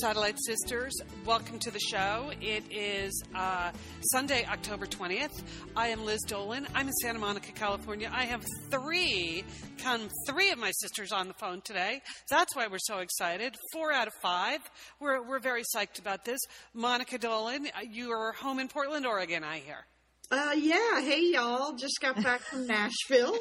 Satellite Sisters. Welcome to the show. It is uh, Sunday, October 20th. I am Liz Dolan. I'm in Santa Monica, California. I have three, come three of my sisters on the phone today. That's why we're so excited. Four out of five. We're, we're very psyched about this. Monica Dolan, you are home in Portland, Oregon, I hear. Uh, yeah. Hey, y'all. Just got back from Nashville.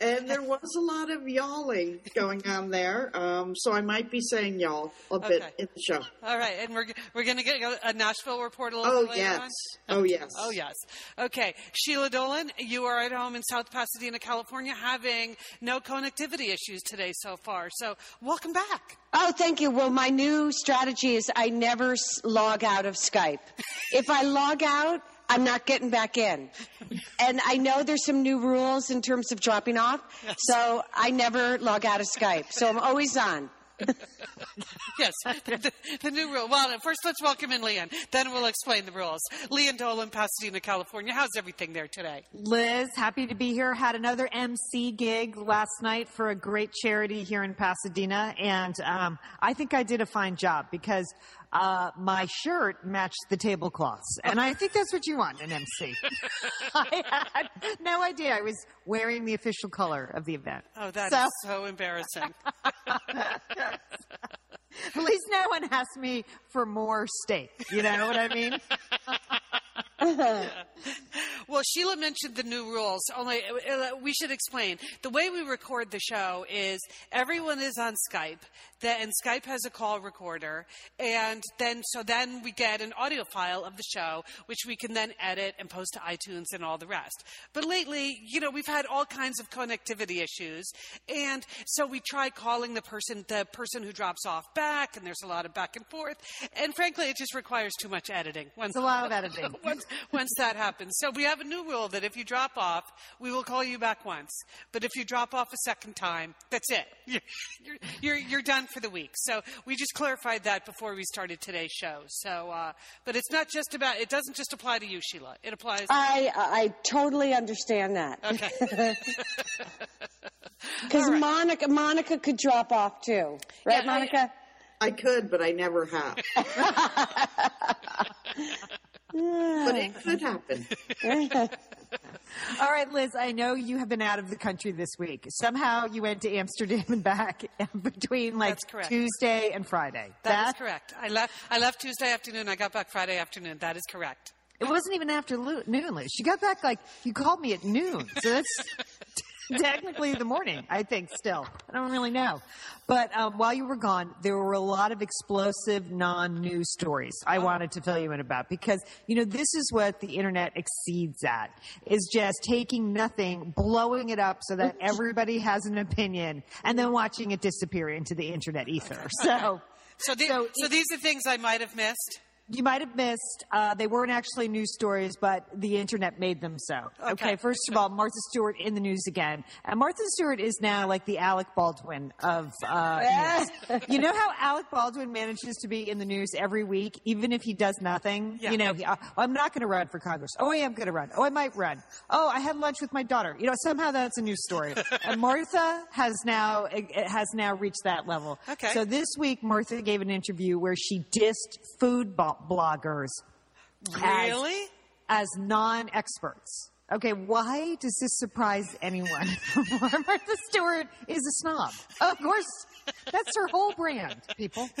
And there was a lot of y'alling going on there. Um, so I might be saying y'all a bit in the show. All right, and we're we're going to get a Nashville report a little Oh, bit later yes. on. Oh, yes. Oh, yes. Okay. Sheila Dolan, you are at home in South Pasadena, California, having no connectivity issues today so far. So, welcome back. Oh, thank you. Well, my new strategy is I never log out of Skype. if I log out, I'm not getting back in. And I know there's some new rules in terms of dropping off, so I never log out of Skype. So I'm always on. Yes, the, the, the new rule. Well, first let's welcome in Lian. Then we'll explain the rules. Lian Dolan, Pasadena, California. How's everything there today? Liz, happy to be here. Had another MC gig last night for a great charity here in Pasadena, and um, I think I did a fine job because uh, my shirt matched the tablecloths, and I think that's what you want in MC. I had no idea I was wearing the official color of the event. Oh, that is So- so embarrassing. At least no one asked me for more steak. You know what I mean? Well, Sheila mentioned the new rules. Only uh, we should explain. The way we record the show is everyone is on Skype, that, and Skype has a call recorder, and then so then we get an audio file of the show, which we can then edit and post to iTunes and all the rest. But lately, you know, we've had all kinds of connectivity issues, and so we try calling the person, the person who drops off back, and there's a lot of back and forth, and frankly, it just requires too much editing. Once It's a lot of editing. once, once that happens. So we have a new rule that if you drop off, we will call you back once. But if you drop off a second time, that's it. You're, you're, you're, you're done for the week. So we just clarified that before we started today's show. So, uh, but it's not just about, it doesn't just apply to you, Sheila. It applies. I, I totally understand that. okay. Because All right. Monica, Monica could drop off too. Right, Yeah, I- Monica? I could, but I never have. but it could happen. All right, Liz, I know you have been out of the country this week. Somehow you went to Amsterdam and back between like Tuesday and Friday. that is correct. I left, I left Tuesday afternoon. I got back Friday afternoon. That is correct. It wasn't even after noon, Liz. She got back like you called me at noon, so that's technically the morning. I think still. I don't really know. But um, while you were gone, there were a lot of explosive non-news stories I wanted to fill you in about because you know this is what the internet exceeds at is just taking nothing, blowing it up so that everybody has an opinion, and then watching it disappear into the internet ether. So. So, the, So so these are things I might have missed. You might have missed. Uh, they weren't actually news stories, but the internet made them so. Okay. first of all, Martha Stewart in the news again, and Martha Stewart is now like the Alec Baldwin of uh, news. You know how Alec Baldwin manages to be in the news every week, even if he does nothing. Yeah. You know, he, uh, I'm not going to run for Congress. Oh, I am going to run. Oh, I might run. Oh, I had lunch with my daughter. You know, somehow that's a news story. and Martha has now it, it has now reached that level. Okay. So this week, Martha gave an interview where she dissed food bo- bloggers as- Really? as non-experts. Okay, why does this surprise anyone? Martha Stewart is a snob. Of course, that's her whole brand, people.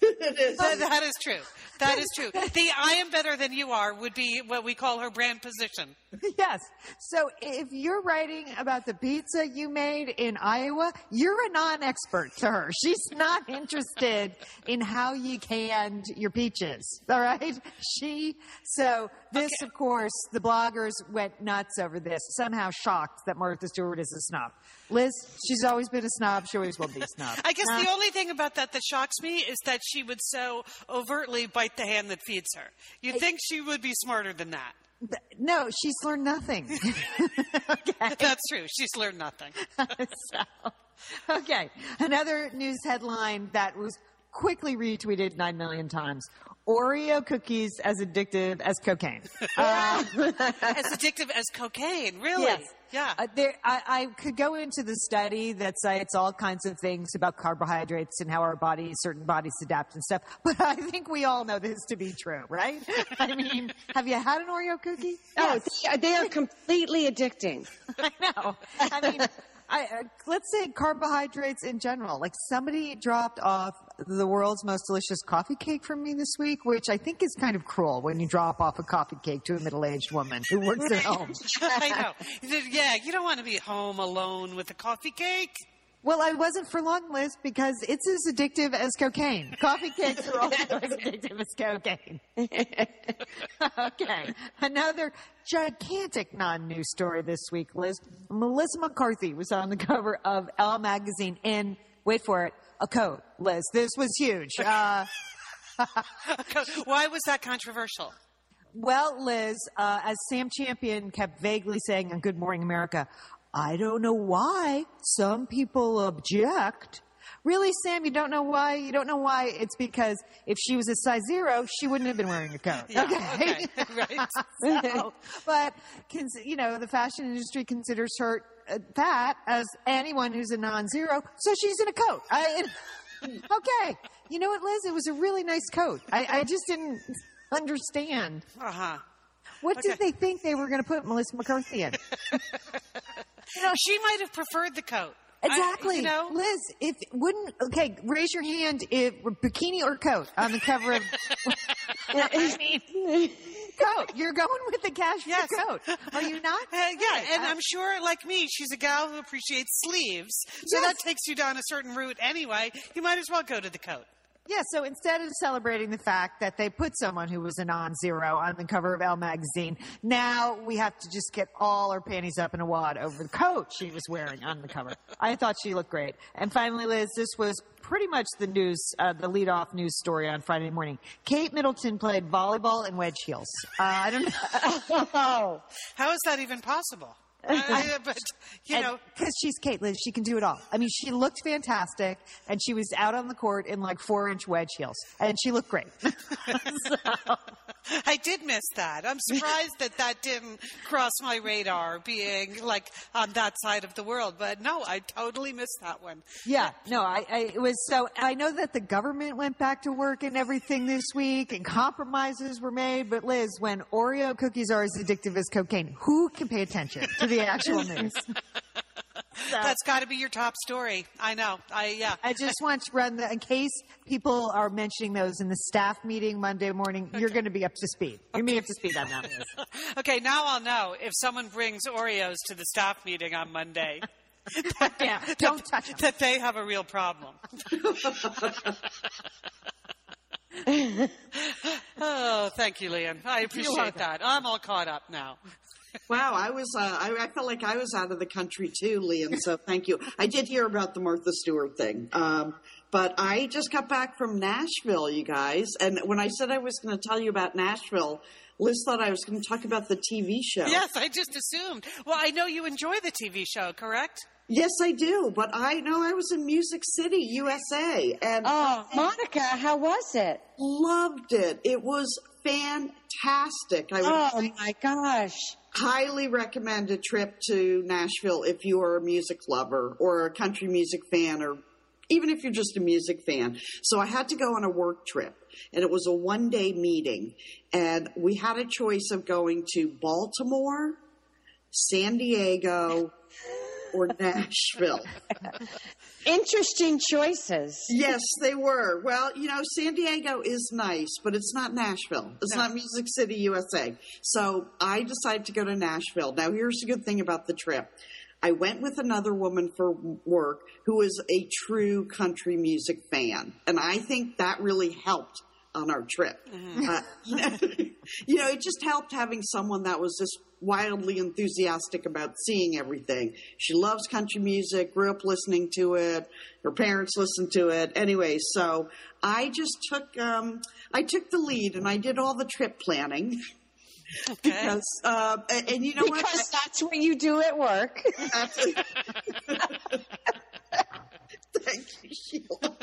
That, that is true. That is true. The I am better than you are would be what we call her brand position. yes. So if you're writing about the pizza you made in Iowa, you're a non-expert to her. She's not interested in how you canned your peaches. All right. She, so this, of course, the bloggers went nuts over this, somehow shocked that Martha Stewart is a snob. Liz, she's always been a snob. She always will be a snob. I guess the only thing about that that shocks me is that she would so overtly bite the hand that feeds her. You'd think she would be smarter than that. No, she's learned nothing. okay. That's true. She's learned nothing. so, Okay. Another news headline that was quickly retweeted 9 million times. Oreo cookies as addictive as cocaine. Uh, as addictive as cocaine, really? Yes. Yeah. Uh, there, I, I could go into the study that cites all kinds of things about carbohydrates and how our bodies, certain bodies adapt and stuff. But I think we all know this to be true, right? I mean, have you had an Oreo cookie? Oh, they are, they are completely addicting. I know. I mean, I, uh, let's say carbohydrates in general. Like somebody dropped off the world's most delicious coffee cake for me this week, which I think is kind of cruel when you drop off a coffee cake to a middle-aged woman who works at home. I know. Yeah, you don't want to be home alone with a coffee cake. Well, I wasn't for long, Liz, because it's as addictive as cocaine. Coffee cakes are also as addictive as cocaine. okay. Another gigantic non-news story this week, Liz. Melissa McCarthy was on the cover of Elle magazine in, wait for it, a coat, Liz. This was huge. Uh, Why was that controversial? Well, Liz, uh, as Sam Champion kept vaguely saying on Good Morning America, I don't know why some people object. Really, Sam, you don't know why? You don't know why? It's because if she was a size zero, she wouldn't have been wearing a coat. Yeah, okay. okay, right. So, but, you know, the fashion industry considers her uh, that as anyone who's a non-zero, so she's in a coat. I, okay. You know what, Liz? It was a really nice coat. I, I just didn't understand. Uh huh. What Okay. did they think they were going to put Melissa McCarthy in? She might have preferred the coat. I- Exactly. you know? Liz, if wouldn't okay, raise your hand if bikini or coat on the cover of I mean coat. You're going with the cashmere Yes. coat. Are you not? Uh, yeah, and uh, I'm sure, like me, she's a gal who appreciates sleeves. So Yes. that takes you down a certain route anyway. You might as well go to the coat. Yeah, so instead of celebrating the fact that they put someone who was a non-zero on the cover of Elle magazine, now we have to just get all our panties up in a wad over the coat she was wearing on the cover. I thought she looked great. And finally, Liz, this was pretty much the news, uh, the lead-off news story on Friday morning. Kate Middleton played volleyball in wedge heels. Uh, I don't know. How is that even possible? I- but, you know, because she's Liz, she can do it all. I mean, she looked fantastic, and she was out on the court in like four-inch wedge heels, and she looked great. I did miss that. I'm surprised that that didn't cross my radar being like on that side of the world. But no, I totally missed that one. Yeah, no, I, I it was so. I know that the government went back to work and everything this week, and compromises were made. But Liz, when Oreo cookies are as addictive as cocaine, who can pay attention to the actual news? So, That's got to be your top story. I know. I yeah. I just want to run the in case people are mentioning those in the staff meeting Monday morning. You're going to be up to speed. You're going to be up to speed on that. Liz. Okay, now I'll know if someone brings Oreos to the staff meeting on Monday. Yeah, don't touch them. that they have a real problem. oh, thank you, Lian. I appreciate that. I'm all caught up now. Wow, I was. Uh, I, I felt like I was out of the country too, Lian. So thank you. I did hear about the Martha Stewart thing, um, but I just got back from Nashville, you guys. And when I said I was going to tell you about Nashville, Liz thought I was going to talk about the TV show. Yes, I just assumed. Well, I know you enjoy the TV show, correct? Yes, I do. But I know I was in Music City, USA, and oh, Monica, how was it? loved it. It was fantastic. I would Oh my gosh. highly recommend a trip to Nashville if you are a music lover or a country music fan or even if you're just a music fan. So I had to go on a work trip and it was a one day meeting and we had a choice of going to Baltimore, San Diego, or Nashville. Interesting choices. Yes, they were. Well, you know, San Diego is nice, but it's not Nashville. It's not Music City, USA. So I decided to go to Nashville. Now, here's the good thing about the trip. I went with another woman for work who is a true country music fan. And I think that really helped on our trip. Uh, you, know, you know, it just helped having someone that was just wildly enthusiastic about seeing everything. She loves country music, grew up listening to it. Her parents listened to it. Anyway, so I just took, um, I took the lead and I did all the trip planning. Because, uh, and, and you know what? Because that's what you do at work. That's- Sheila.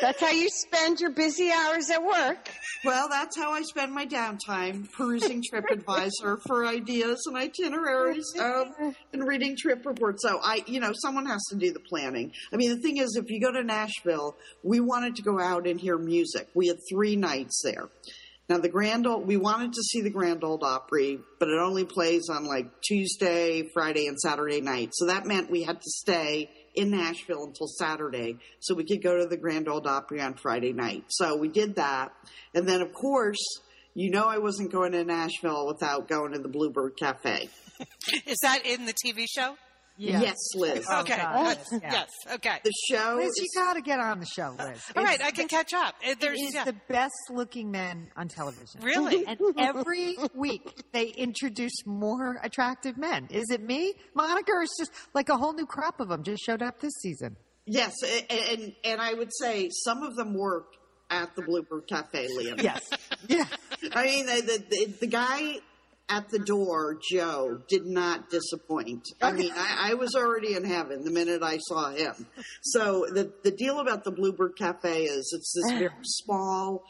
That's how you spend your busy hours at work. Well, that's how I spend my downtime, perusing TripAdvisor for ideas and itineraries um, and reading trip reports. So I, you know, someone has to do the planning. I mean, the thing is, if you go to Nashville, we wanted to go out and hear music. We had three nights there. Now the Grand Old, we wanted to see the Grand Old Opry, but it only plays on like Tuesday, Friday, and Saturday night. So that meant we had to stay in Nashville until Saturday so we could go to the Grand Old Opry on Friday night. So we did that. And then of course, you know I wasn't going to Nashville without going to the Bluebird Cafe. Is that in the TV show? Yes, Liz. Oh, okay. God, Yes. yes. Okay. The show Liz, you got to get on the show, Liz. All right, It's- I can catch up. There's is yeah. the best looking men on television. really. And every week they introduce more attractive men. Is it me, Monica, or it's just like a whole new crop of them just showed up this season? yes, a- and and I would say some of them work at the Bluebird Cafe, Lian. Yes. yeah. I mean, the, the, the, the guy at the door, Joe, did not disappoint. I mean, I, I was already in heaven the minute I saw him. So the, the deal about the Bluebird Cafe is it's this very small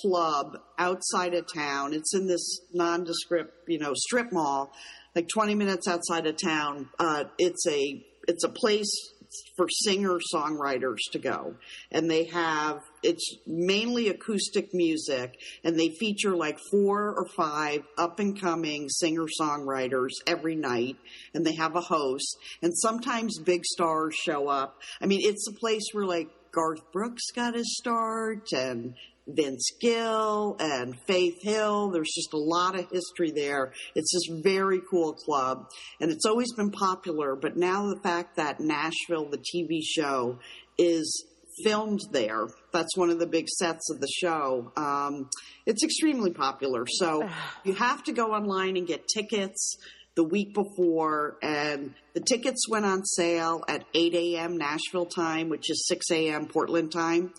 club outside of town. It's in this nondescript, you know, strip mall, like 20 minutes outside of town. Uh, it's a, it's a place for singer songwriters to go. And they have it's mainly acoustic music and they feature like four or five up and coming singer songwriters every night and they have a host. And sometimes big stars show up. I mean it's a place where like garth brooks got his start and Vince Gill and Faith Hill. There's just a lot of history there. It's this very cool club and it's always been popular, but now the fact that Nashville, the TV show, is filmed there, that's one of the big sets of the show. Um, it's extremely popular. So you have to go online and get tickets the week before, and the tickets went on sale at 8 a.m. Nashville time, which is 6 a.m. Portland time,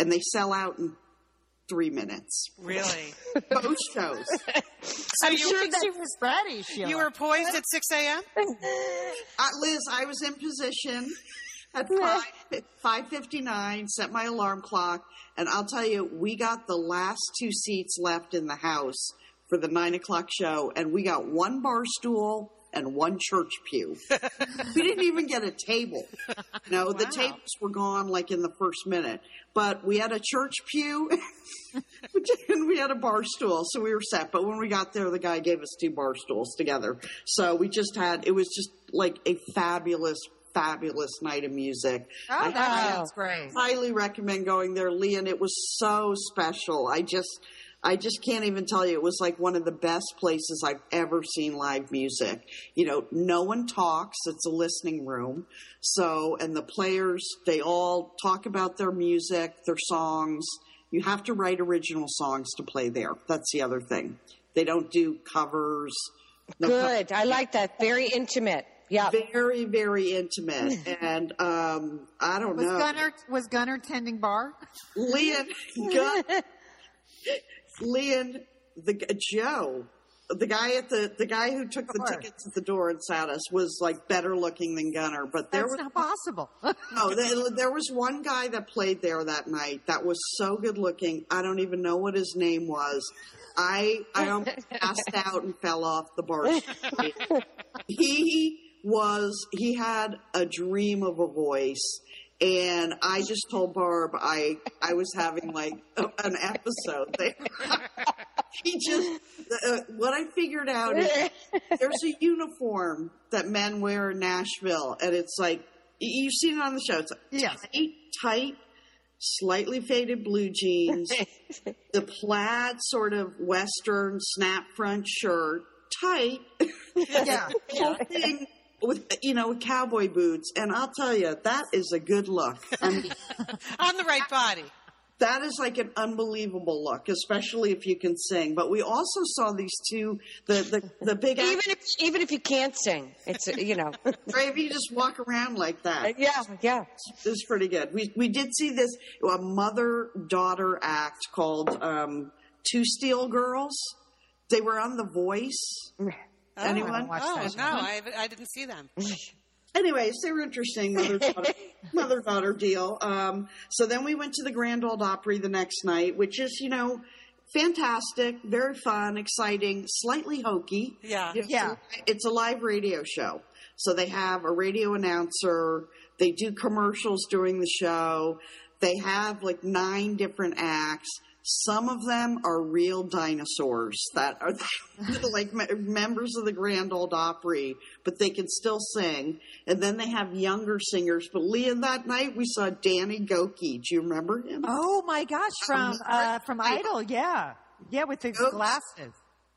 and they sell out in three minutes. Really. Both shows. So you, sure that- She was ready, Sheila. you were poised at 6 a.m. Uh, Liz, I was in position at five five fifty nine. Set my alarm clock, and I'll tell you, we got the last two seats left in the house for the nine o'clock show, and we got one bar stool and one church pew. we didn't even get a table. No, the tables were gone like in the first minute. But we had a church pew and we had a bar stool, so we were set. But when we got there, the guy gave us two bar stools together. So we just had, it was just like a fabulous, fabulous night of music. Oh, I that sounds great. highly recommend going there, Lee, and it was so special. I just, I just can't even tell you. It was like one of the best places I've ever seen live music. You know, no one talks. It's a listening room. So, and the players, they all talk about their music, their songs. You have to write original songs to play there. That's the other thing. They don't do covers. No Good. I like that. Very intimate. Yeah. Very, very intimate. And, um, I don't Was know. Gunnar was Gunnar tending bar? Lian, Gun, Lian, the Joe, the guy at the the guy who took the tickets at the door and sat us was like better looking than Gunnar. But there That's was not possible. no, there, there was one guy that played there that night that was so good looking. I don't even know what his name was. I I almost passed out and fell off the bar. he was he had a dream of a voice. And I just told Barb I I was having like a, an episode there. he just uh, what I figured out is there's a uniform that men wear in Nashville, and it's like you've seen it on the show. It's Yes. tight, tight, slightly faded blue jeans, the plaid sort of western snap front shirt, tight, yeah. whole thing with you know with cowboy boots. And I'll tell you, that is a good look. I On the right body. that is like an unbelievable look, especially if you can sing. But we also saw these two, the the, the big Even if even if you can't sing, it's uh, you know. If you just walk around like that, yeah, yeah. it's pretty good. We we did see this a mother daughter act called um, Two Steel Girls. They were on The Voice. Anyone? watched Oh that no, I, I didn't see them. anyways, they were interesting mother daughter mother daughter deal. Um, so then we went to the Grand Old Opry the next night, which is you know fantastic, very fun, exciting, slightly hokey. Yeah. It's Yeah. a- it's a live radio show, so they have a radio announcer. They do commercials during the show. They have like nine different acts. Some of them are real dinosaurs that are like members of the Grand Old Opry, but they can still sing. And then they have younger singers. But Leah, that night we saw Danny Gokey. Do you remember him? Oh my gosh, from uh, from Idol, yeah, yeah, with the glasses.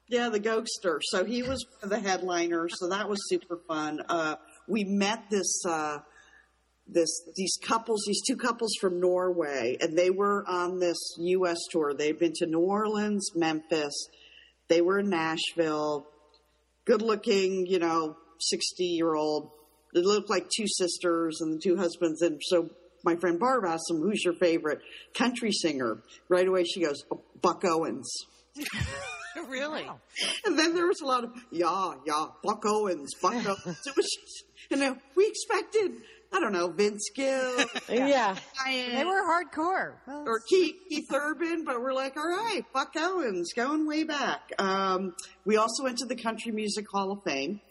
Yeah, the Ghoster. So he was one of the headliners. So that was super fun. Uh, we met this uh, this these couples, these two couples from Norway, and they were on this U.S. tour. They'd been to New Orleans, Memphis. They were in Nashville. Good looking, you know, sixty year old. They looked like two sisters and the two husbands. And so my friend Barb asked them, "Who's your favorite country singer?" Right away, she goes, "Oh, "Buck Owens." Really? And then there was a lot of yeah, yeah, Buck Owens, Buck Owens. It was just, you know, we expected, I don't know, Vince Gill, Yeah. Ryan, They were hardcore. Well, or Keith, Keith Urban, but we're like, all right, Buck Owens, going way back. Um, we also went to the Country Music Hall of Fame.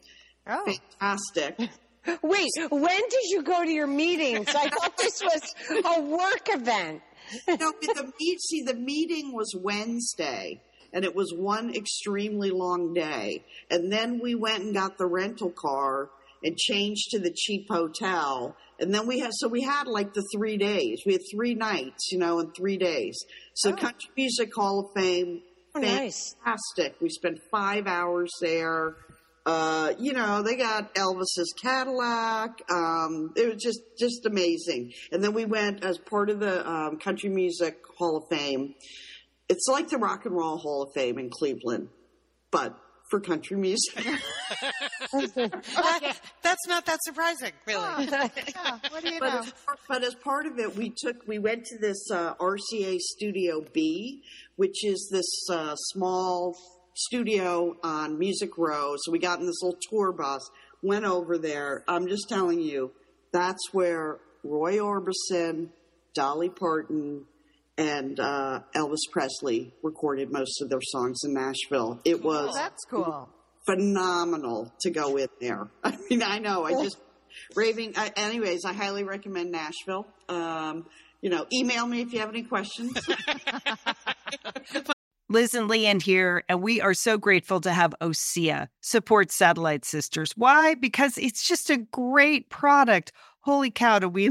oh, Fantastic. Wait, when did you go to your meetings? I thought this was a work event. no, but the meet, see, the meeting was Wednesday, and it was one extremely long day. And then we went and got the rental car and changed to the cheap hotel. And then we had, so we had like the three days. We had three nights, you know, in three days. So Country Music Hall of Fame, Oh, nice. fantastic. We spent five hours there. Uh, you know, they got Elvis's Cadillac. Um, it was just, just amazing. And then we went as part of the um, Country Music Hall of Fame. It's like the Rock and Roll Hall of Fame in Cleveland, but for country music. That- that's not that surprising, really. yeah, what do you but, know? as, part- but as part of it, we took we went to this uh, RCA Studio B, which is this uh, small studio on Music Row. So we got in this little tour bus, went over there. I'm just telling you, that's where Roy Orbison, Dolly Parton, and uh, Elvis Presley recorded most of their songs in Nashville. It was Oh, that's cool. phenomenal to go in there. I mean, I know. I just raving. I, anyways, I highly recommend Nashville. Um, you know, email me if you have any questions. Liz and Lian here, and we are so grateful to have OSEA support Satellite Sisters. Why? Because it's just a great product. Holy cow, do we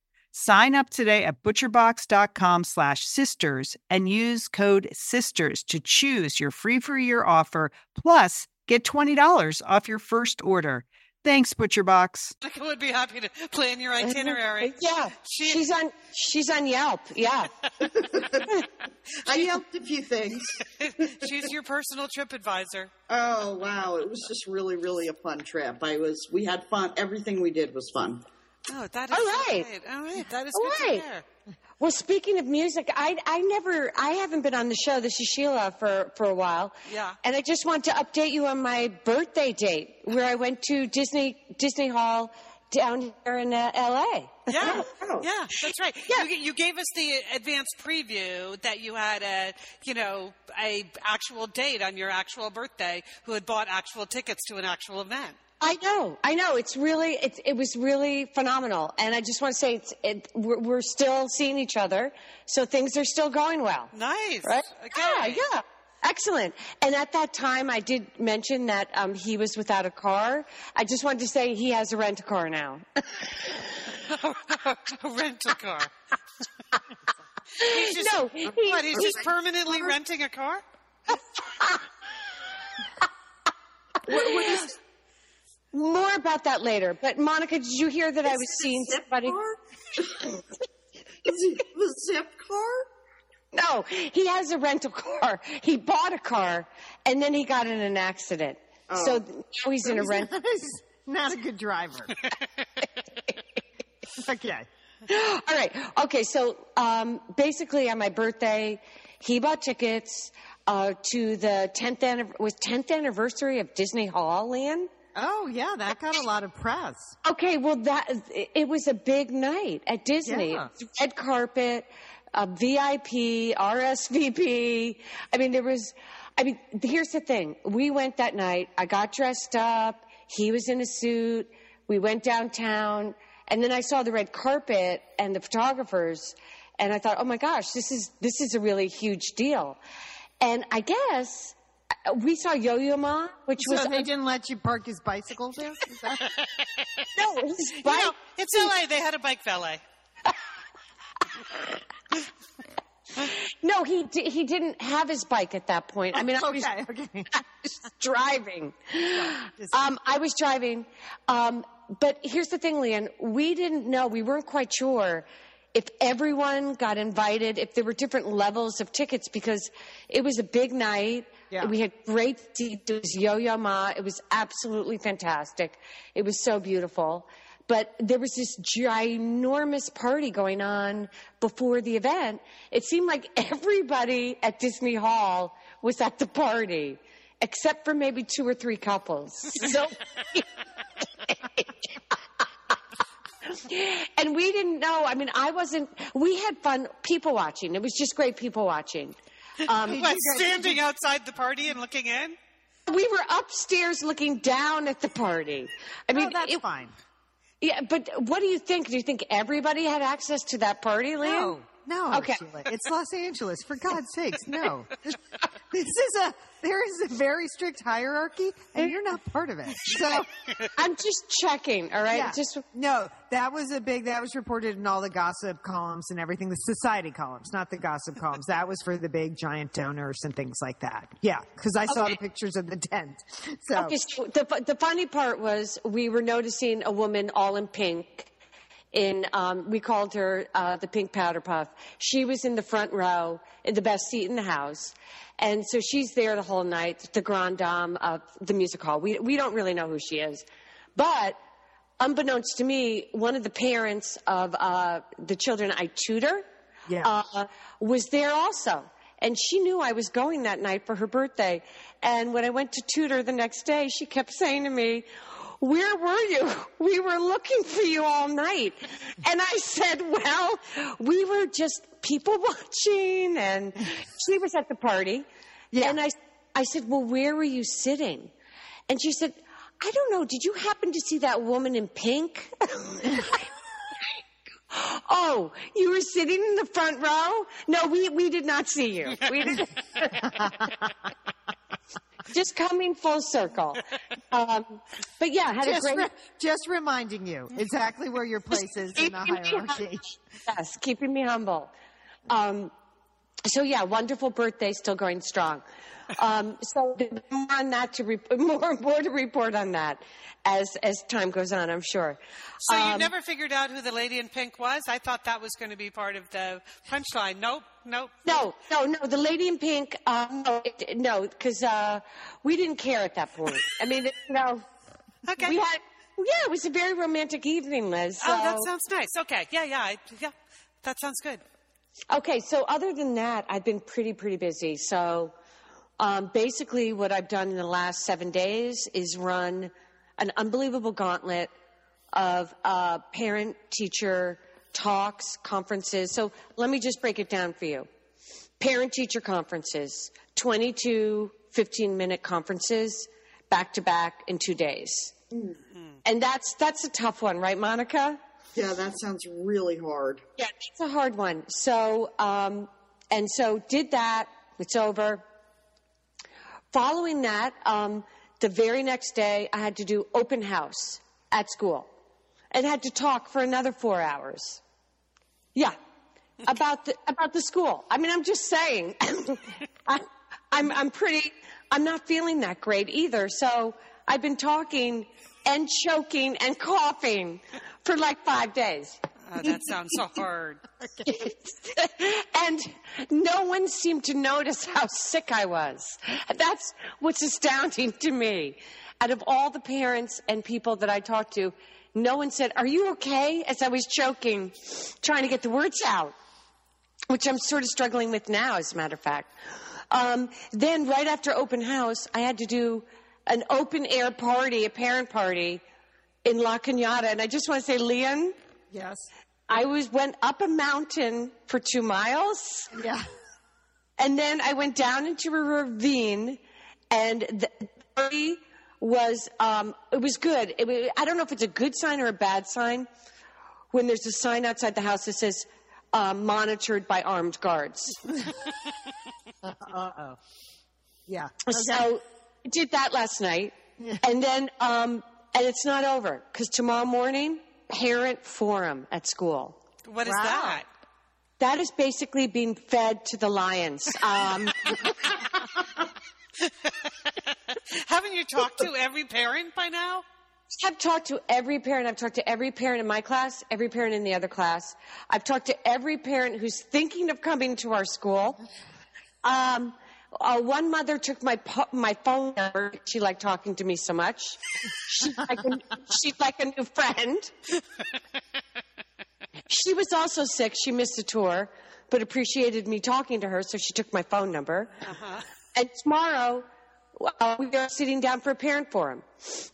Sign up today at butcherbox.com slash sisters and use code sisters to choose your free for a year offer plus get $20 off your first order. Thanks, ButcherBox. I would be happy to plan your mm-hmm. itinerary. Yeah, She- she's on. She's on Yelp. Yeah. I yelped a few things. She's your personal trip advisor. Oh wow, it was just really, really a fun trip. I was, we had fun. Everything we did was fun. Oh, that is All so right. great. All right, that is All good right. to hear. Well, speaking of music, I I never I haven't been on the show. This is Sheila for for a while. Yeah. And I just want to update you on my birthday date, where I went to Disney Disney Hall down here in uh, L.A. Yeah, Oh. yeah, that's right. Yeah. You, you gave us the advanced preview that you had a, you know, a actual date on your actual birthday who had bought actual tickets to an actual event. I know, I know. It's really, it, it was really phenomenal, and I just want to say, it's, it, we're, we're still seeing each other, so things are still going well. Nice. Right? Okay. Yeah, yeah. Excellent. And at that time, I did mention that um, he was without a car. I just wanted to say he has a rent a car now. Rent a car. He's just, no, he, what, he's he- just permanently renting a car? More about that later. But Monica, did you hear that I was seeing somebody? Is it the zip car? No, he has a rental car. He bought a car, and then he got in an accident. So now he's in a rent. He's not a good driver. okay. All right. Okay. So um, basically, on my birthday, he bought tickets uh, to the 10th anniv- was 10th anniversary of Disney Hall Land. Oh yeah, that got a lot of press. Okay, well that it was a big night at Disney. Yeah. Red carpet, VIP, RSVP. I mean, there was. I mean, here's the thing. We went that night. I got dressed up. He was in a suit. We went downtown, and then I saw the red carpet and the photographers, and I thought, oh my gosh, this is this is a really huge deal. And I guess we saw Yo-Yo Ma, which was So they didn't let you park his bicycle there? that- no, his You know, it's LA. They had a bike valet. No, he di- he didn't have his bike at that point. I mean, I was, okay, okay. I was driving. Um, I was driving. Um, but here's the thing, Lian. We didn't know. We weren't quite sure if everyone got invited, if there were different levels of tickets, because it was a big night. Yeah. We had great seats. It was Yo-Yo Ma. It was absolutely fantastic. It was so beautiful. But there was this ginormous party going on before the event. It seemed like everybody at Disney Hall was at the party, except for maybe two or three couples. So and we didn't know. I mean, I wasn't. We had fun people watching. It was just great people watching. Um, What, standing outside the party and looking in? we were upstairs looking down at the party. I mean, oh, that's it- fine. yeah. But what do you think? Do you think everybody had access to that party, Lian? No, no, Okay. It's Los Angeles. For God's sakes, no. This is a there is a very strict hierarchy, and you're not part of it. So I'm just checking. All right, yeah. just no, that was a big. That was reported in all the gossip columns and everything. The society columns, not the gossip columns. That was for the big giant donors and things like that. Yeah, because I saw Okay. the pictures of the tent. So Okay, so the the funny part was we were noticing a woman all in pink. In um, we called her uh, the pink powder puff. She was in the front row, in the best seat in the house, and so she's there the whole night. The grand dame of the music hall. We we don't really know who she is, but unbeknownst to me, one of the parents of uh, the children I tutor Yeah. uh, was there also. And she knew I was going that night for her birthday. And when I went to tutor the next day, she kept saying to me, where were you? We were looking for you all night. And I said, well, we were just people watching and she was at the party. Yeah. And I, I said, well, where were you sitting? And she said, I don't know. Did you happen to see that woman in pink? Oh, you were sitting in the front row? No, we, we did not see you. We did Just coming full circle. Um, but yeah, had a just great. re- just reminding you exactly where your place is in the hierarchy. Yes, keeping me humble. Um, so yeah, wonderful birthday, still going strong. Um, so more on that to re- more more to report on that as as time goes on. I'm sure. So you Um, never figured out who the lady in pink was? I thought that was going to be part of the punchline. Nope, nope. No, no, no. The lady in pink, uh, no, no, because uh, we didn't care at that point. I mean, you know, Okay. we had, yeah, it was a very romantic evening, Liz. oh, that sounds nice. Okay, yeah, yeah, I, yeah. That sounds good. Okay, so other than that, I've been pretty, pretty busy. So um, basically, what I've done in the last seven days is run an unbelievable gauntlet of uh, parent teacher talks, conferences. So let me just break it down for you parent teacher conferences, 22 15 minute conferences back to back in two days. And that's that's a tough one, right, Monica? Yeah, that sounds really hard. Yeah, it's a hard one. So, um, and so did that. It's over. Following that, um, the very next day, I had to do open house at school and had to talk for another four hours. Yeah, about the about the school. I mean, I'm just saying, I, I'm I'm pretty. I'm not feeling that great either. So I've been talking and choking and coughing for like five days. Oh, that sounds so hard. and no one seemed to notice how sick I was. That's what's astounding to me. Out of all the parents and people that I talked to, no one said, Are you okay? as I was choking, trying to get the words out, which I'm sort of struggling with now, as a matter of fact. Um, then, right after open house, I had to do an open air party, a parent party in La Cañada. And I just want to say, Lian, Yes. I was went up a mountain for two miles, Yeah. and then I went down into a ravine, and the party was um, it was good. It I don't know if it's a good sign or a bad sign when there's a sign outside the house that says um, "monitored by armed guards." Uh oh. Yeah. So did that last night, and then um, and it's not over because tomorrow morning parent forum at school. What is Wow. that? That is basically being fed to the lions. Um, Haven't you talked to every parent by now? I've talked to every parent. I've talked to every parent in my class, every parent in the other class. I've talked to every parent who's thinking of coming to our school. Um, uh, one mother took my po- my phone number. She liked talking to me so much. She's like a, she's like a new friend. She was also sick. She missed a tour, but appreciated me talking to her, so she took my phone number. And tomorrow, uh, we are sitting down for a parent forum,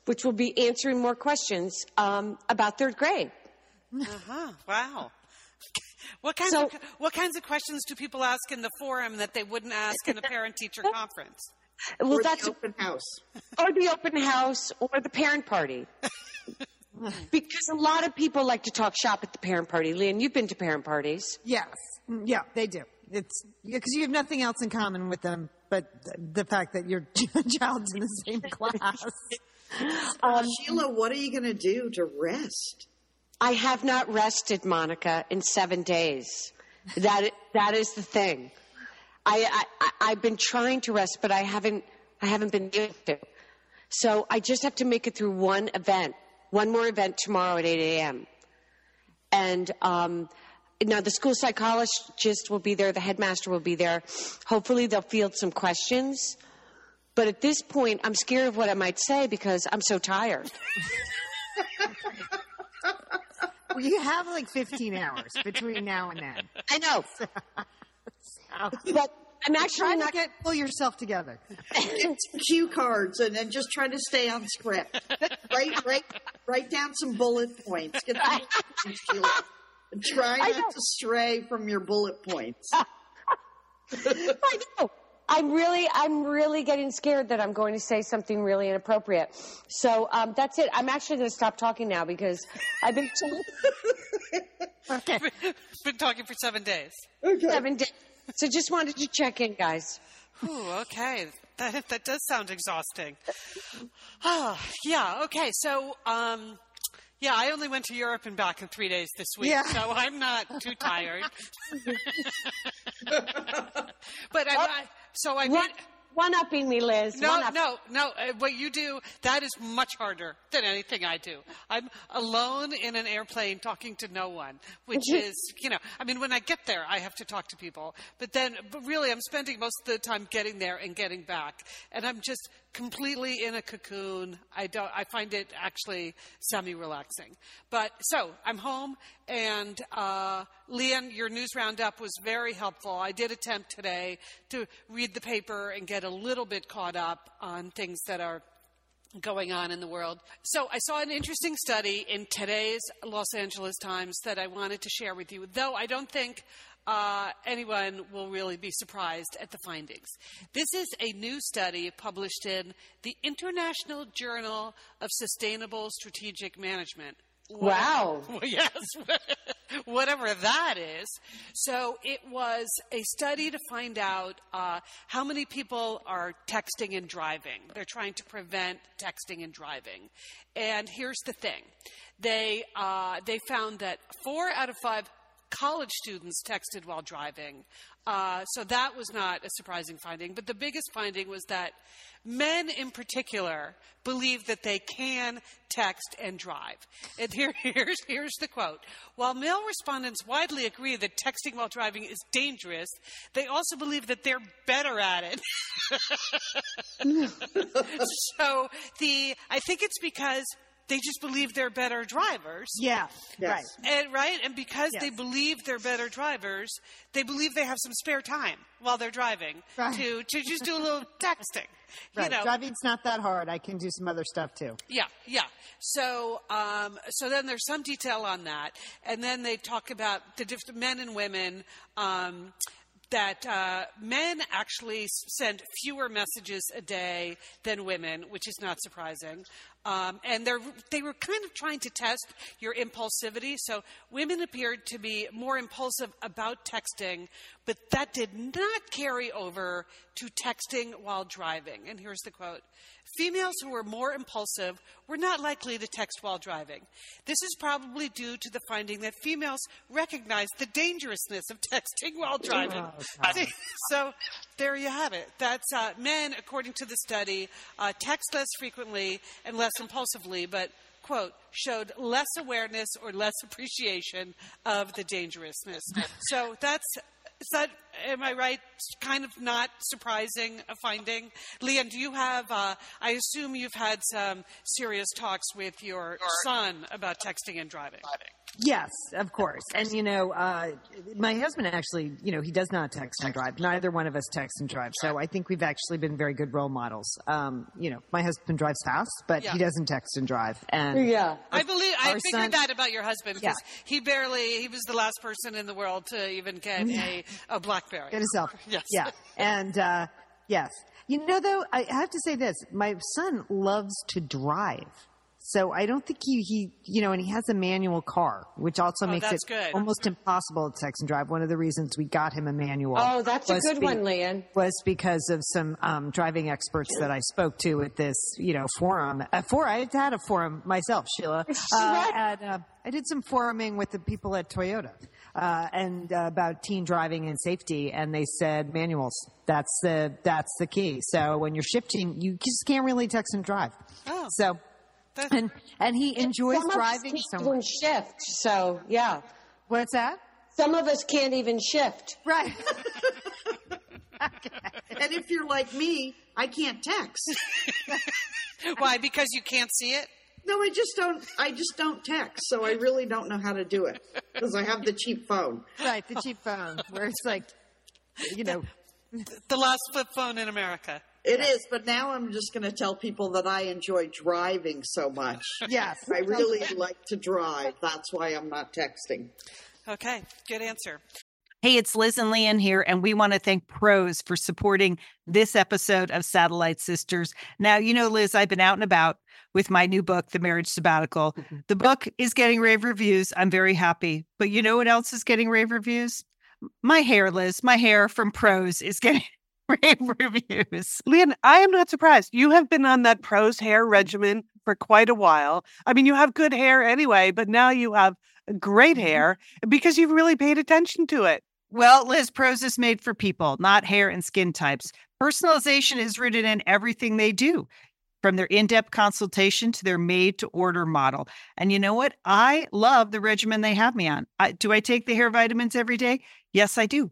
which will be answering more questions um, about third grade. Uh-huh. Wow. What kinds So- of what kinds of questions do people ask in the forum that they wouldn't ask in a parent teacher conference? Well, or that's the open house. or the open house or the parent party. because a lot of people like to talk shop at the parent party. Lian, you've been to parent parties. Yes. Mm, Yeah, they do. It's because you have nothing else in common with them but th- the fact that your child's in the same class. Sheila, what are you going to do to rest? I have not rested, Monica, in seven days. That that is the thing. I, I I've been trying to rest, but I haven't I haven't been able to. So I just have to make it through one event, one more event tomorrow at 8 a.m. And um, now the school psychologist will be there, the headmaster will be there. Hopefully they'll field some questions. But at this point, I'm scared of what I might say because I'm so tired. You have like 15 hours between now and then. I know. but I'm actually to not. get pull yourself together. Get some cue cards and then just try to stay on script. write, write, write down some bullet points. Get some bullet points, Sheila. And Try not to stray from your bullet points. I know. I'm really, I'm really getting scared that I'm going to say something really inappropriate. So um, that's it. I'm actually going to stop talking now because I've been Okay. Been talking for seven days. seven days. So just wanted to check in, guys. Ooh, okay. That, that does sound exhausting. Oh, yeah, okay. So, um, yeah, I only went to Europe and back in three days this week, Yeah. so I'm not too tired. but I, I so I One, made, one upping me, Liz. no, no, no. Uh, what you do, that is much harder than anything I do. I'm alone in an airplane talking to no one, which is, you know, I mean, when I get there, I have to talk to people. But then, but really, I'm spending most of the time getting there and getting back. And I'm just completely in a cocoon. I don't, I find it actually semi-relaxing. But so I'm home and, uh, Lian, your news roundup was very helpful. I did attempt today to read the paper and get a little bit caught up on things that are going on in the world. So I saw an interesting study in today's Los Angeles Times that I wanted to share with you, though I don't think uh, anyone will really be surprised at the findings. This is a new study published in the International Journal of Sustainable Strategic Management. Wow. Yes, whatever that is. So it was a study to find out uh, how many people are texting and driving. They're trying to prevent texting and driving. And here's the thing: they uh, they found that four out of five college students texted while driving. Uh, so that was not a surprising finding. But the biggest finding was that men in particular believe that they can text and drive. And here, here's, here's the quote. While male respondents widely agree that texting while driving is dangerous, they also believe that they're better at it. so the, I think it's because they just believe they're better drivers. Yeah. Yes. Right. And right, and because they believe they're better drivers, they believe they have some spare time while they're driving Right. to to just do a little texting. Right. You know, Driving's not that hard. I can do some other stuff too. yeah, yeah. So, um, so then there's some detail on that, and then they talk about the different men and women. Um, that uh, men actually send fewer messages a day than women, which is not surprising. Um, and they were kind of trying to test your impulsivity. So women appeared to be more impulsive about texting, but that did not carry over to texting while driving. And here's the quote Females who were more impulsive were not likely to text while driving. This is probably due to the finding that females recognize the dangerousness of texting while driving. See, so there you have it. That's uh, men, according to the study, uh, text less frequently and less impulsively, but quote showed less awareness or less appreciation of the dangerousness. So that's is that am I right? Kind of not surprising a finding. Lian, do you have? Uh, I assume you've had some serious talks with your son about texting and driving. Yes, of course. And you know, uh, my husband actually, you know, he does not text and drive. Neither one of us text and drive. So I think we've actually been very good role models. Um, you know, my husband drives fast, but Yeah. he doesn't text and drive. And Yeah. I believe I figured son- that about your husband because Yeah. he barely he was the last person in the world to even get a, a BlackBerry. Get himself. Yes. Yeah. And uh, yes. You know, though, I have to say this: my son loves to drive. So I don't think he, he, you know, and he has a manual car, which also Oh, makes it good. almost impossible to text and drive. One of the reasons we got him a manual. Oh, that's a good be- one, Lian. Was because of some um, driving experts that I spoke to at this, you know, forum. Uh, for I had had a forum myself, Sheila. Uh, and, uh, I did some foruming with the people at Toyota uh, and uh, about teen driving and safety, and they said manuals. That's the that's the key. So when you're shifting, you just can't really text and drive. Oh. So. That- And and he enjoys Some of us driving can't so even much. shift. So yeah, What's that? some of us can't even shift. Right. And if you're like me, I can't text. Why? Because you can't see it. No, I just don't. I just don't text, so I really don't know how to do it because I have the cheap phone. right. The cheap phone, where it's like, you know, The last flip phone in America. It is, but now I'm just going to tell people that I enjoy driving so much. yes. I really like to drive. That's why I'm not texting. Okay, good answer. Hey, it's Liz and Lian here, and we want to thank Prose for supporting this episode of Satellite Sisters. Now, you know, Liz, I've been out and about with my new book, The Marriage Sabbatical. The book is getting rave reviews. I'm very happy. But you know what else is getting rave reviews? My hair, Liz, my hair from Prose is getting rave reviews. Lian, I am not surprised. You have been on that Prose hair regimen for quite a while. I mean, you have good hair anyway, but now you have great mm-hmm. hair because you've really paid attention to it. Well, Liz, Prose is made for people, not hair and skin types. Personalization is rooted in everything they do, from their in depth consultation to their made to order model. And you know what? I love the regimen they have me on. I, do I take the hair vitamins every day? Yes, I do.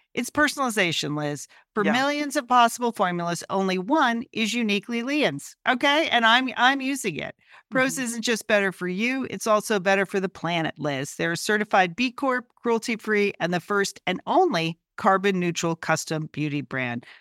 it's personalization, Liz. For Yeah. millions of possible formulas, only one is uniquely Lian's. Okay. And I'm I'm using it. Prose mm-hmm. isn't just better for you, it's also better for the planet, Liz. They're a certified B Corp, cruelty free, and the first and only carbon neutral custom beauty brand.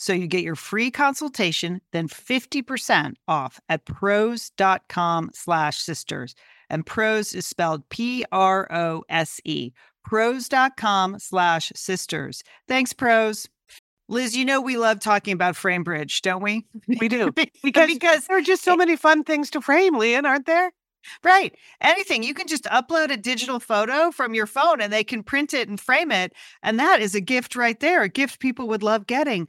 So you get your free consultation, then 50% off at prose.com slash sisters. And Prose is spelled P-R-O-S-E. Prose.com slash sisters. Thanks, Prose. Liz, you know we love talking about Framebridge, don't we? We do. because, Because, there are just so many fun things to frame, Lian, aren't there? right, anything you can just upload a digital photo from your phone and they can print it and frame it, and that is a gift right there, a gift people would love getting.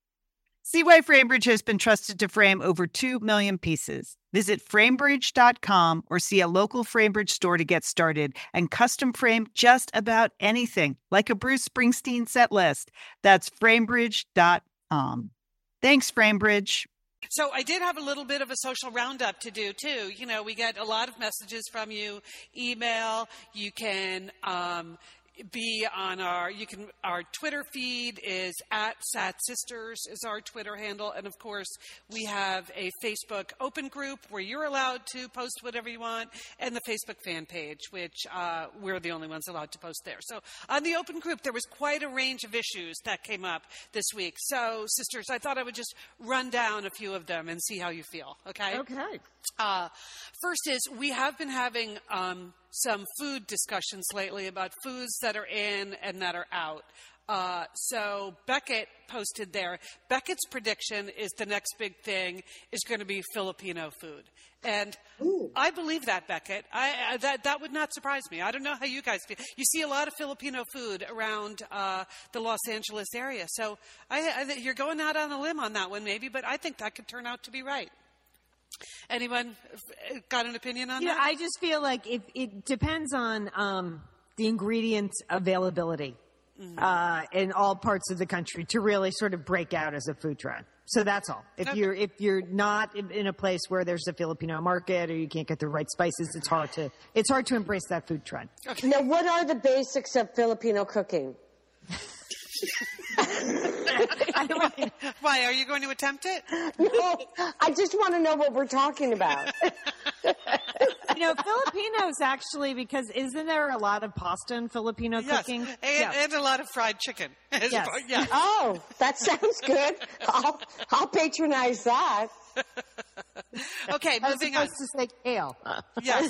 See why Framebridge has been trusted to frame over 2 million pieces. Visit framebridge.com or see a local Framebridge store to get started and custom frame just about anything, like a Bruce Springsteen set list. That's framebridge.com. Thanks, Framebridge. So I did have a little bit of a social roundup to do too. You know, we get a lot of messages from you, email. You can um, be on our you can our Twitter feed is at Sat Sisters is our Twitter handle, and of course we have a Facebook open group where you're allowed to post whatever you want, and the Facebook fan page, which uh, we're the only ones allowed to post there. So on the open group, there was quite a range of issues that came up this week. So sisters, I thought I would just run down a few of them and see how you feel. Okay. Okay. Uh, first is we have been having um, some food discussions lately about foods that are in and that are out. Uh, so Beckett posted there. Beckett's prediction is the next big thing is going to be Filipino food, and I believe that Beckett. I, I, that that would not surprise me. I don't know how you guys feel. You see a lot of Filipino food around uh, the Los Angeles area, so I, I, you're going out on a limb on that one, maybe. But I think that could turn out to be right. Anyone got an opinion on You know, that? I just feel like if it depends on um, the ingredient availability uh, in all parts of the country to really sort of break out as a food trend. So that's all. If Okay. you're if you're not in, in a place where there's a Filipino market or you can't get the right spices, it's hard to it's hard to embrace that food trend. Now, what are the basics of Filipino cooking? Why are you going to attempt it? No, I just want to know what we're talking about. you know, Filipinos actually because isn't there a lot of pasta in Filipino Yes, cooking? and, Yeah. and a lot of fried chicken. As Yes. yeah. Oh, that sounds good. I'll, I'll patronize that. Okay, I was moving on. to say kale. Yes.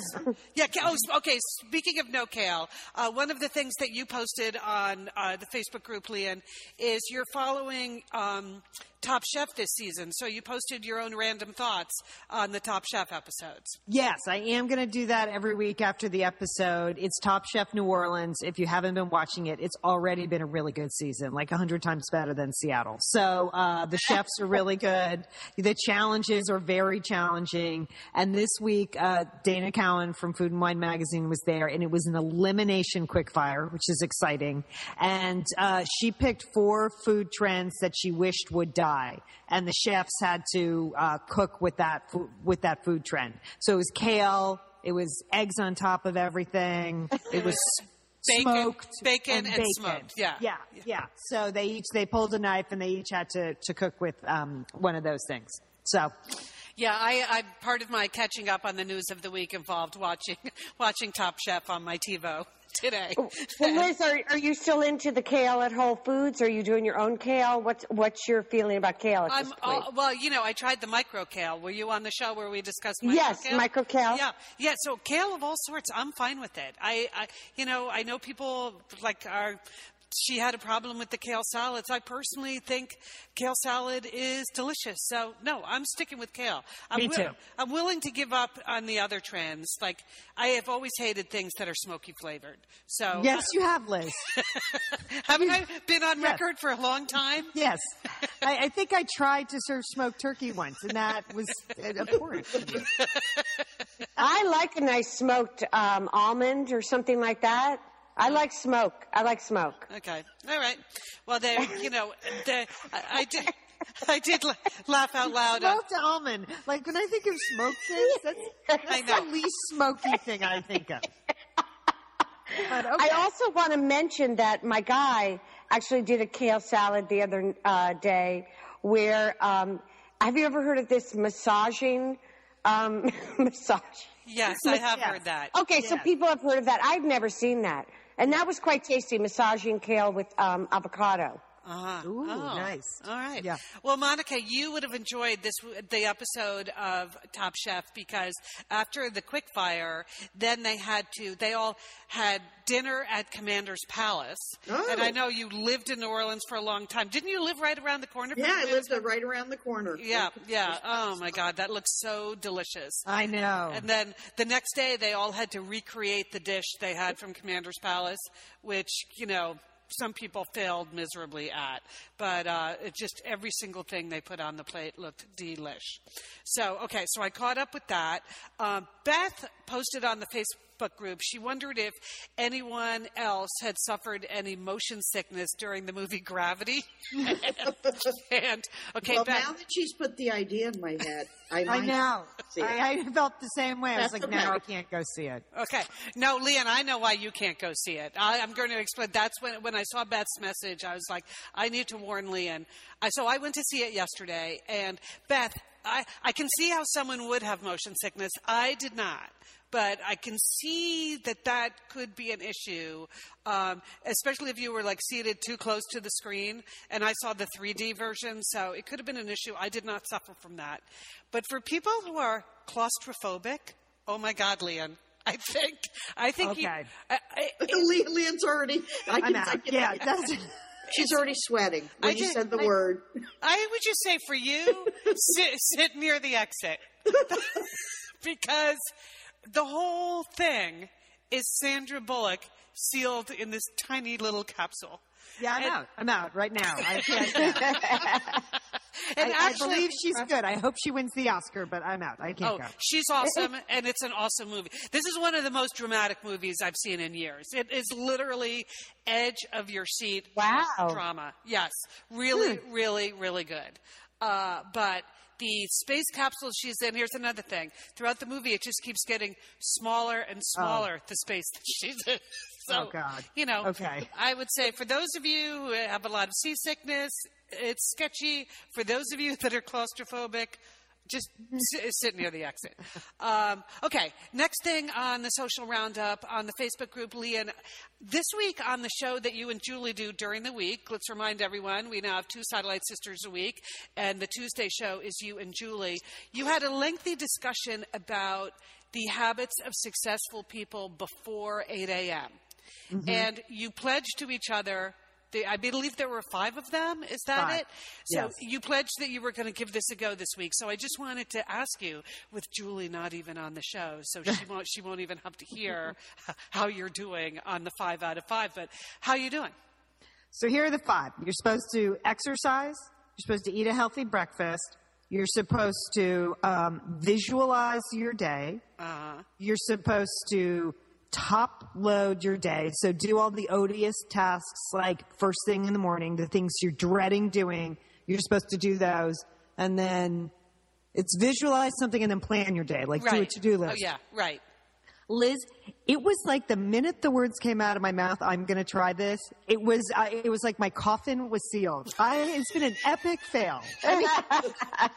Yeah. Oh, okay. Speaking of no kale, uh, one of the things that you posted on uh, the Facebook group, Lian, is you're following um, Top Chef this season. So you posted your own random thoughts on the Top Chef episodes. Yes, I am going to do that every week after the episode. It's Top Chef New Orleans. If you haven't been watching it, it's already been a really good season, like a hundred times better than Seattle. So uh, the chefs are really good. The challenges are very challenging. And this week, uh, Dana Cowin from Food and Wine Magazine was there, and it was an elimination quickfire, which is exciting. And uh, she picked four food trends that she wished would die, and the chefs had to uh, cook with that fo- with that food trend. So it was kale. It was eggs on top of everything. It was Bacon- smoked bacon and smoked, yeah. yeah, yeah. So they each they pulled a knife and they each had to to cook with um, one of those things. So Yeah, I, I part of my catching up on the news of the week involved watching watching Top Chef on my TiVo today. Well, Liz, are, are you still into the kale at Whole Foods? Are you doing your own kale? What's what's your feeling about kale at I'm this point? uh, well, you know, I tried the micro kale. Were you on the show where we discussed micro Yes, kale? micro kale. Yeah, yeah. So kale of all sorts, I'm fine with it. I, I, you know, I know people like are. She had a problem with the kale salads. I personally think kale salad is delicious. So no, I'm sticking with kale. I'm Me too. I'm willing to give up on the other trends. Like I have always hated things that are smoky flavored. So yes, you have, Liz. haven't I been on Yes. record for a long time? Yes, I, I think I tried to serve smoked turkey once, and that was abhorrent. I like a nice smoked um, almond or something like that. I like smoke. I like smoke. Okay. All right. Well, there, you know, the, I, I did, I did la- laugh out loud. on- Smoked almond. Like when I think of smoked things, that's, that's the least smoky thing I think of. But okay. I also want to mention that my guy actually did a kale salad the other uh, day where, um, have you ever heard of this massaging um, massage? Yes, I have Yes. heard that. Okay, so people have heard of that. I've never seen that. And that was quite tasty, massaging kale with um, avocado. Uh-huh. Ooh, Oh, nice. All right. Yeah. Well, Monica, you would have enjoyed this the episode of Top Chef because after the quick fire, then they had to. They all had dinner at Commander's Palace, Oh. and I know you lived in New Orleans for a long time. Didn't you live right around the corner? Yeah, I lived right around the corner. Yeah, yeah. Oh my God, that looks so delicious. I know. And then the next day, they all had to recreate the dish they had from Commander's Palace, which, you know, some people failed miserably at. But uh, it just every single thing they put on the plate looked delish. So, okay, so I caught up with that. Um, Beth posted on the Facebook group, she wondered if anyone else had suffered any motion sickness during the movie Gravity. and, okay, Well, Beth. now that she's put the idea in my head, I, I know. see it. I, I felt the same way. I was That's like, no, okay. I can't go see it. Okay. No, Lian, I know why you can't go see it. I, I'm going to explain. That's when, when I saw Beth's message, I was like, I need to warn Lian. I, so I went to see it yesterday, and Beth, I, I can see how someone would have motion sickness. I did not. But I can see that that could be an issue, um, especially if you were like seated too close to the screen. And I saw the 3D version, so it could have been an issue. I did not suffer from that. But for people who are claustrophobic, oh my God, Lian, I think I think you, Okay. I, I, Le- Lian's already. I I'm can, I out. can, Yeah, that's. she's already sweating when I you did- said the I- word. I would just say for you, sit, sit near the exit. because the whole thing is Sandra Bullock sealed in this tiny little capsule. Yeah, I'm And- out. I'm out right now. I can't. And I, actually, I believe she's good. I hope she wins the Oscar, but I'm out. I can't Oh, go. she's awesome, and it's an awesome movie. This is one of the most dramatic movies I've seen in years. It is literally edge of your seat Wow. drama. Yes, really, really, really good. Uh, but the space capsule she's in, here's another thing. Throughout the movie, it just keeps getting smaller and oh. smaller, the space that she's in. So, Oh, God. you know, Okay. I would say for those of you who have a lot of seasickness, it's sketchy. For those of you that are claustrophobic, just sit, sit near the exit. Um, okay, next thing on the social roundup on the Facebook group, Lian. This week on the show that you and Julie do during the week, let's remind everyone we now have two Satellite Sisters a week, and the Tuesday show is you and Julie. You had a lengthy discussion about the habits of successful people before 8 a.m. And you pledged to each other. I believe there were five of them. Is that Five. it? So Yes. you pledged that you were going to give this a go this week. So I just wanted to ask you, with Julie not even on the show, so she won't she won't even have to hear how you're doing on the five out of five. But how you doing? So here are the five. You're supposed to exercise. You're supposed to eat a healthy breakfast. You're supposed to um, visualize your day. Uh-huh. You're supposed to top load your day. So do all the odious tasks like first thing in the morning, the things you're dreading doing. You're supposed to do those. And then it's visualize something and then plan your day, like do a to do list. Oh yeah, right. Liz, it was like the minute the words came out of my mouth, I'm going to try this. It was, uh, it was like my coffin was sealed. I, it's been an epic fail. I mean, I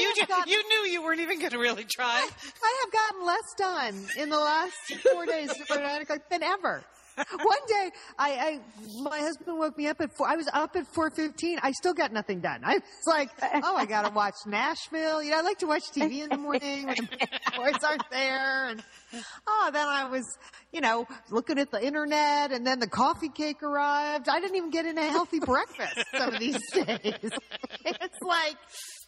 You, have ju- gotten- you knew you weren't even going to really try. I have gotten less done in the last four days before nine o'clock than ever. One day, I, I my husband woke me up at four. I was up at four fifteen. I still got nothing done. I was like, oh, I got to watch Nashville. You know, I like to watch TV in the morning when the boys aren't there. And oh, then I was, you know, looking at the internet, and then the coffee cake arrived. I didn't even get in a healthy breakfast some of these days. it's like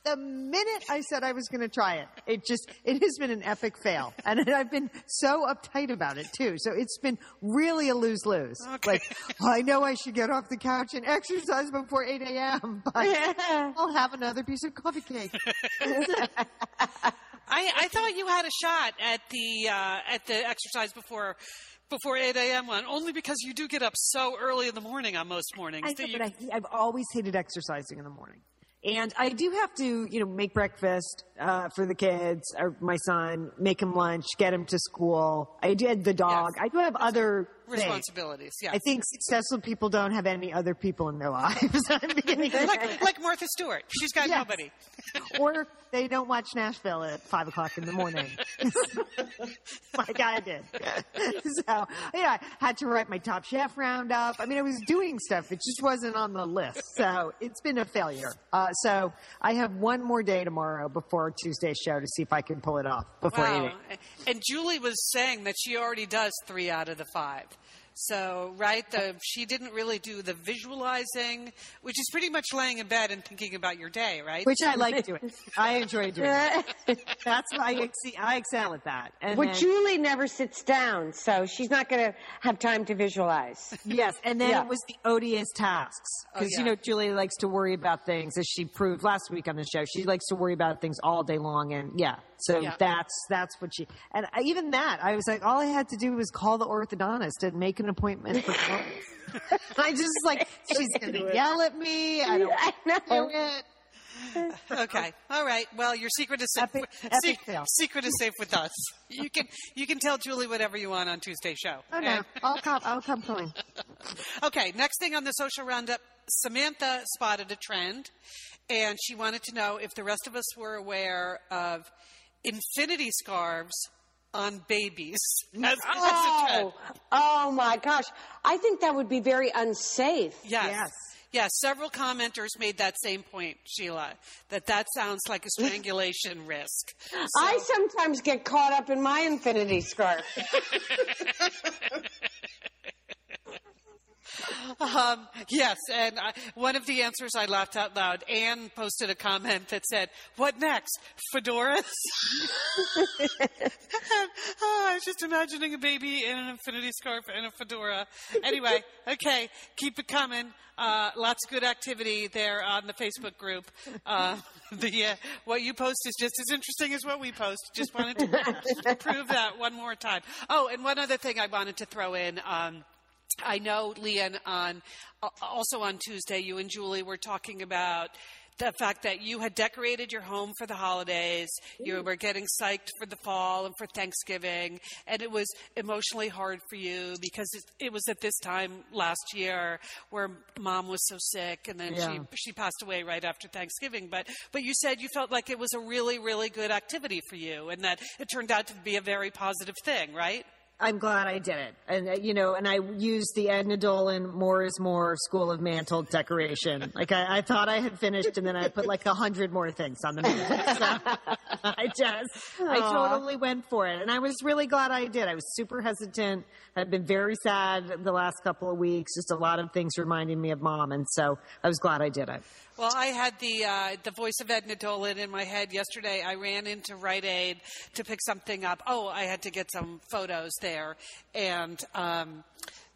the minute I said I was going to try it, it just, it has been an epic fail. And I've been so uptight about it too. So it's been really a lose lose. Like, well, I know I should get off the couch and exercise before 8 a.m., but I'll have another piece of coffee cake. I, I thought you had a shot at the uh, at the exercise before before 8 a.m. one, only because you do get up so early in the morning on most mornings. I know, you, but I, I've always hated exercising in the morning. And I do have to, you know, make breakfast uh, for the kids or my son, make him lunch, get him to school. I did the dog. Yes. I do have other responsibilities. Yeah. I think successful people don't have any other people in their lives. I'm beginning to like, like Martha Stewart. She's got Yes. nobody. or they don't watch Nashville at five o'clock in the morning, like I did. so yeah, I had to write my Top Chef roundup. I mean, I was doing stuff; it just wasn't on the list. So it's been a failure. Uh, so I have one more day tomorrow before Tuesday's show to see if I can pull it off before Wow. eating. And Julie was saying that she already does three out of the five. So, right, the, she didn't really do the visualizing, which is pretty much laying in bed and thinking about your day, right? Which I like doing. I enjoy doing. it. That's why I, ex- I excel at that. And Well, then- Julie never sits down, so she's not going to have time to visualize. Yes, and then Yeah. it was the odious tasks because Oh, you know Julie likes to worry about things, as she proved last week on the show. She likes to worry about things all day long, and yeah, so Yeah. that's that's what she. And even that, I was like, all I had to do was call the orthodontist and make an appointment for. I just like she's going to yell at me. I don't I know. it. Okay. All right. Well, your secret is safe. Epic- epic fail. secret is safe with us. You can you can tell Julie whatever you want on Tuesday's show. Oh no, I'll come. I'll come clean. Okay, next thing on the social roundup, Samantha spotted a trend, and she wanted to know if the rest of us were aware of infinity scarves on babies. As, as a. Oh, oh my gosh. I think that would be very unsafe. Yes. Yes. Yes, several commenters made that same point, Sheila, that that sounds like a strangulation risk. I sometimes get caught up in my infinity scarf. Um, yes, and I, one of the answers I laughed out loud. Anne posted a comment that said, "What next? Fedoras?" And, oh, I was just imagining a baby in an infinity scarf and a fedora. Anyway, okay, keep it coming. Uh, lots of good activity there on the Facebook group. Uh, the uh, what you post is just as interesting as what we post. Just wanted to prove that one more time. Oh, and one other thing I wanted to throw in. Um, I know, Lian, on also on Tuesday, you and Julie were talking about the fact that you had decorated your home for the holidays. You mm. were getting psyched for the fall and for Thanksgiving, and it was emotionally hard for you because it, it was at this time last year where mom was so sick, and then Yeah. she she passed away right after Thanksgiving. But but you said you felt like it was a really really good activity for you, and that it turned out to be a very positive thing, right? I'm glad I did it. And, uh, you know, and I used the Edna Dolan More is More School of Mantle decoration. Like, I, I thought I had finished, and then I put like a hundred more things on the mantle. So I just, I totally went for it. And I was really glad I did. I was super hesitant. I've been very sad the last couple of weeks. Just a lot of things reminding me of mom. And so I was glad I did it. Well, I had the uh, the voice of Edna Dolan in my head yesterday. I ran into Rite Aid to pick something up. Oh, I had to get some photos there, and um,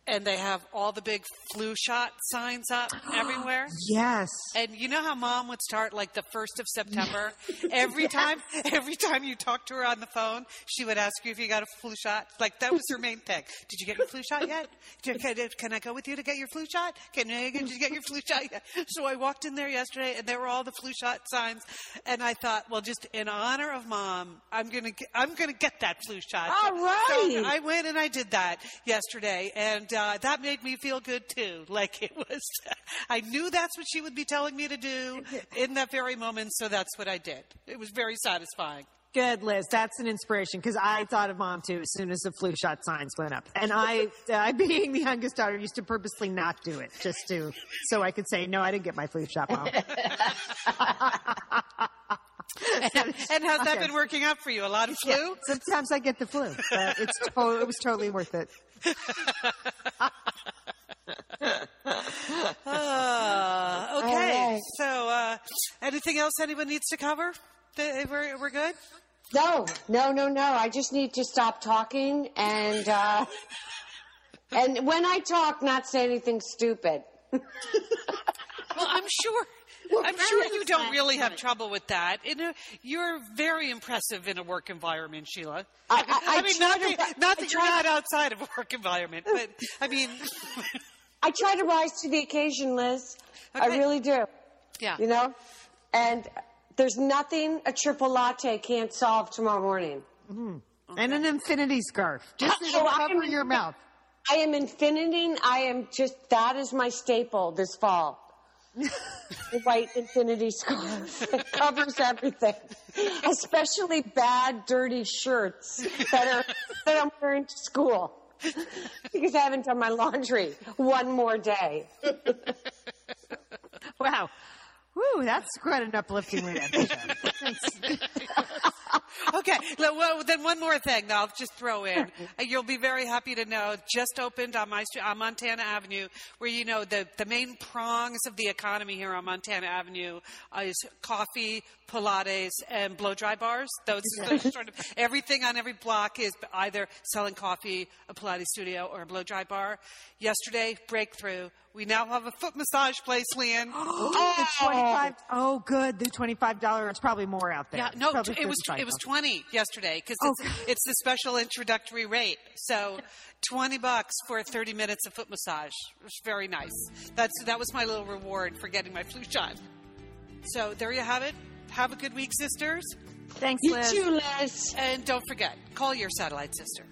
and they have all the big flu shot signs up everywhere. Yes. And you know how mom would start like the first of September? Every time, every time you talk to her on the phone, she would ask you if you got a flu shot. Like that was her main thing. Did you get your flu shot yet? Can, can I go with you to get your flu shot? Can you, did you get your flu shot yet? So I walked in there yesterday, and there were all the flu shot signs. And I thought, well, just in honor of mom, I'm gonna, get, I'm gonna get that flu shot. All So. I went and I did that yesterday, and uh, that made me feel good too. Like it was, I knew that's what she would be telling me to do in that very moment, so that's what I did. It was very satisfying. Good, Liz. That's an inspiration because I thought of mom too as soon as the flu shot signs went up. And I, I, being the youngest daughter, used to purposely not do it just to, so I could say, no, I didn't get my flu shot, mom. And, and how's that been working out for you? A lot of flu? Yeah, sometimes I get the flu, but it's to- it was totally worth it. Uh, okay. Right. So, uh, anything else anyone needs to cover? We're, we're good? No, no, no, no. I just need to stop talking and uh, and when I talk, not say anything stupid. Well, I'm sure. I'm sure you don't really have trouble with that. In a, you're very impressive in a work environment, Sheila. I- I- I mean, not, to that, not I that you're not to- outside of a work environment, but I mean, I try to rise to the occasion, Liz. I really do. yeah. You know, and there's nothing a triple latte can't solve tomorrow morning. Mm-hmm. And an infinity scarf. Just to I cover am- your mouth. I am infiniting. I am just that is my staple this fall. The white infinity scarf. It covers everything, especially bad, dirty shirts that are that I'm wearing to school because I haven't done my laundry one more day. Wow. Woo, that's quite an uplifting way to end the show. Thanks. Okay, well, then one more thing that I'll just throw in. You'll be very happy to know just opened on my street, on Montana Avenue, where you know the, the main prongs of the economy here on Montana Avenue is coffee, Pilates, and blow dry bars. Those the sort of everything on every block is either selling coffee, a Pilates studio, or a blow dry bar. Yesterday, breakthrough. We now have a foot massage place, Lian. Oh, the 25 Oh, good. The $25. It's probably more out there. Yeah, no, Probably it was it was twenty yesterday because Oh, it's, it's the special introductory rate. So twenty bucks for thirty minutes of foot massage. It was very nice. That's that was my little reward for getting my flu shot. So there you have it. Have a good week, sisters, Thanks, You Liz. too, Liz. and don't forget call your satellite sister.